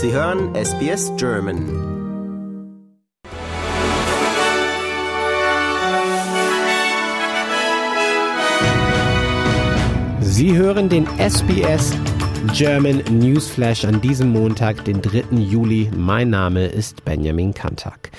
Sie hören SBS German. Sie hören den SBS German Newsflash an diesem Montag, den 3. Juli. Mein Name ist Benjamin Kantak.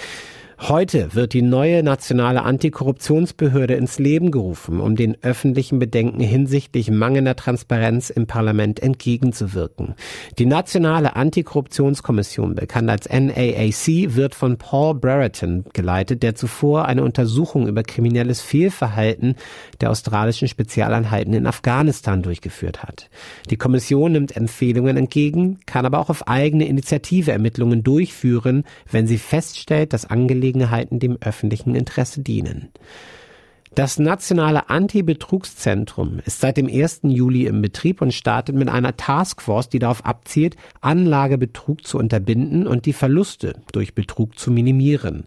Heute wird die neue nationale Antikorruptionsbehörde ins Leben gerufen, um den öffentlichen Bedenken hinsichtlich mangelnder Transparenz im Parlament entgegenzuwirken. Die nationale Antikorruptionskommission, bekannt als NAAC, wird von Paul Brereton geleitet, der zuvor eine Untersuchung über kriminelles Fehlverhalten der australischen Spezialeinheiten in Afghanistan durchgeführt hat. Die Kommission nimmt Empfehlungen entgegen, kann aber auch auf eigene Initiative Ermittlungen durchführen, wenn sie feststellt, dass Angelegenheiten Angelegenheiten dem öffentlichen Interesse dienen. Das nationale Anti-Betrugszentrum ist seit dem 1. Juli im Betrieb und startet mit einer Taskforce, die darauf abzielt, Anlagebetrug zu unterbinden und die Verluste durch Betrug zu minimieren.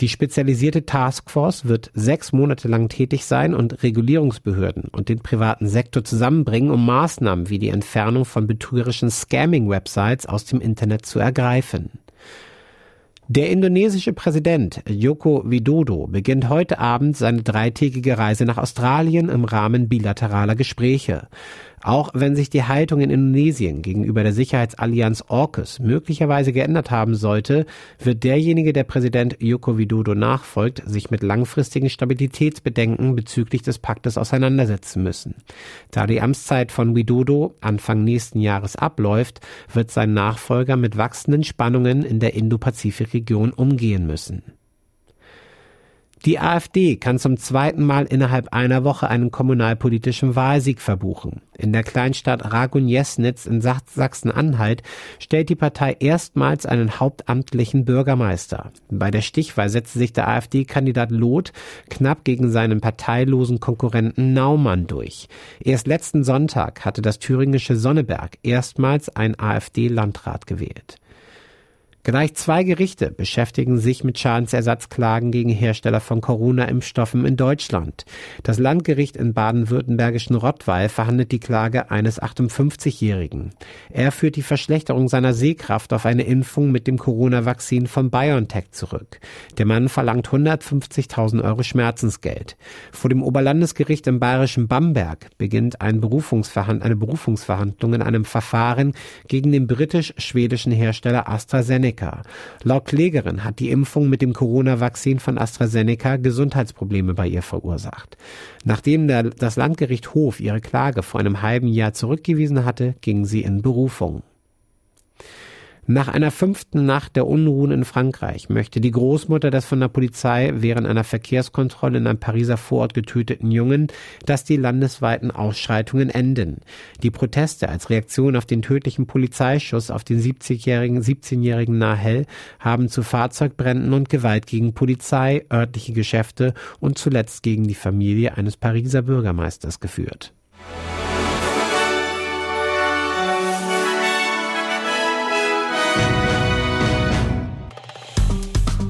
Die spezialisierte Taskforce wird sechs Monate lang tätig sein und Regulierungsbehörden und den privaten Sektor zusammenbringen, um Maßnahmen wie die Entfernung von betrügerischen Scamming-Websites aus dem Internet zu ergreifen. Der indonesische Präsident Joko Widodo beginnt heute Abend seine dreitägige Reise nach Australien im Rahmen bilateraler Gespräche. Auch wenn sich die Haltung in Indonesien gegenüber der Sicherheitsallianz AUKUS möglicherweise geändert haben sollte, wird derjenige, der Präsident Joko Widodo nachfolgt, sich mit langfristigen Stabilitätsbedenken bezüglich des Paktes auseinandersetzen müssen. Da die Amtszeit von Widodo Anfang nächsten Jahres abläuft, wird sein Nachfolger mit wachsenden Spannungen in der Indo-Pazifik-Region umgehen müssen. Die AfD kann zum zweiten Mal innerhalb einer Woche einen kommunalpolitischen Wahlsieg verbuchen. In der Kleinstadt Ragun-Jesnitz in Sachsen-Anhalt stellt die Partei erstmals einen hauptamtlichen Bürgermeister. Bei der Stichwahl setzte sich der AfD-Kandidat Loth knapp gegen seinen parteilosen Konkurrenten Naumann durch. Erst letzten Sonntag hatte das thüringische Sonneberg erstmals einen AfD-Landrat gewählt. Gleich zwei Gerichte beschäftigen sich mit Schadensersatzklagen gegen Hersteller von Corona-Impfstoffen in Deutschland. Das Landgericht in baden-württembergischen Rottweil verhandelt die Klage eines 58-Jährigen. Er führt die Verschlechterung seiner Sehkraft auf eine Impfung mit dem Corona-Vakzin von BioNTech zurück. Der Mann verlangt 150.000 Euro Schmerzensgeld. Vor dem Oberlandesgericht im bayerischen Bamberg beginnt ein Berufungsverhand eine Berufungsverhandlung in einem Verfahren gegen den britisch-schwedischen Hersteller AstraZeneca. AstraZeneca. Laut Klägerin hat die Impfung mit dem Corona-Vakzin von AstraZeneca Gesundheitsprobleme bei ihr verursacht. Nachdem der, das Landgericht Hof ihre Klage vor einem halben Jahr zurückgewiesen hatte, ging sie in Berufung. Nach einer fünften Nacht der Unruhen in Frankreich möchte die Großmutter des von der Polizei während einer Verkehrskontrolle in einem Pariser Vorort getöteten Jungen, dass die landesweiten Ausschreitungen enden. Die Proteste als Reaktion auf den tödlichen Polizeischuss auf den 70-jährigen, 17-jährigen Nahel haben zu Fahrzeugbränden und Gewalt gegen Polizei, örtliche Geschäfte und zuletzt gegen die Familie eines Pariser Bürgermeisters geführt.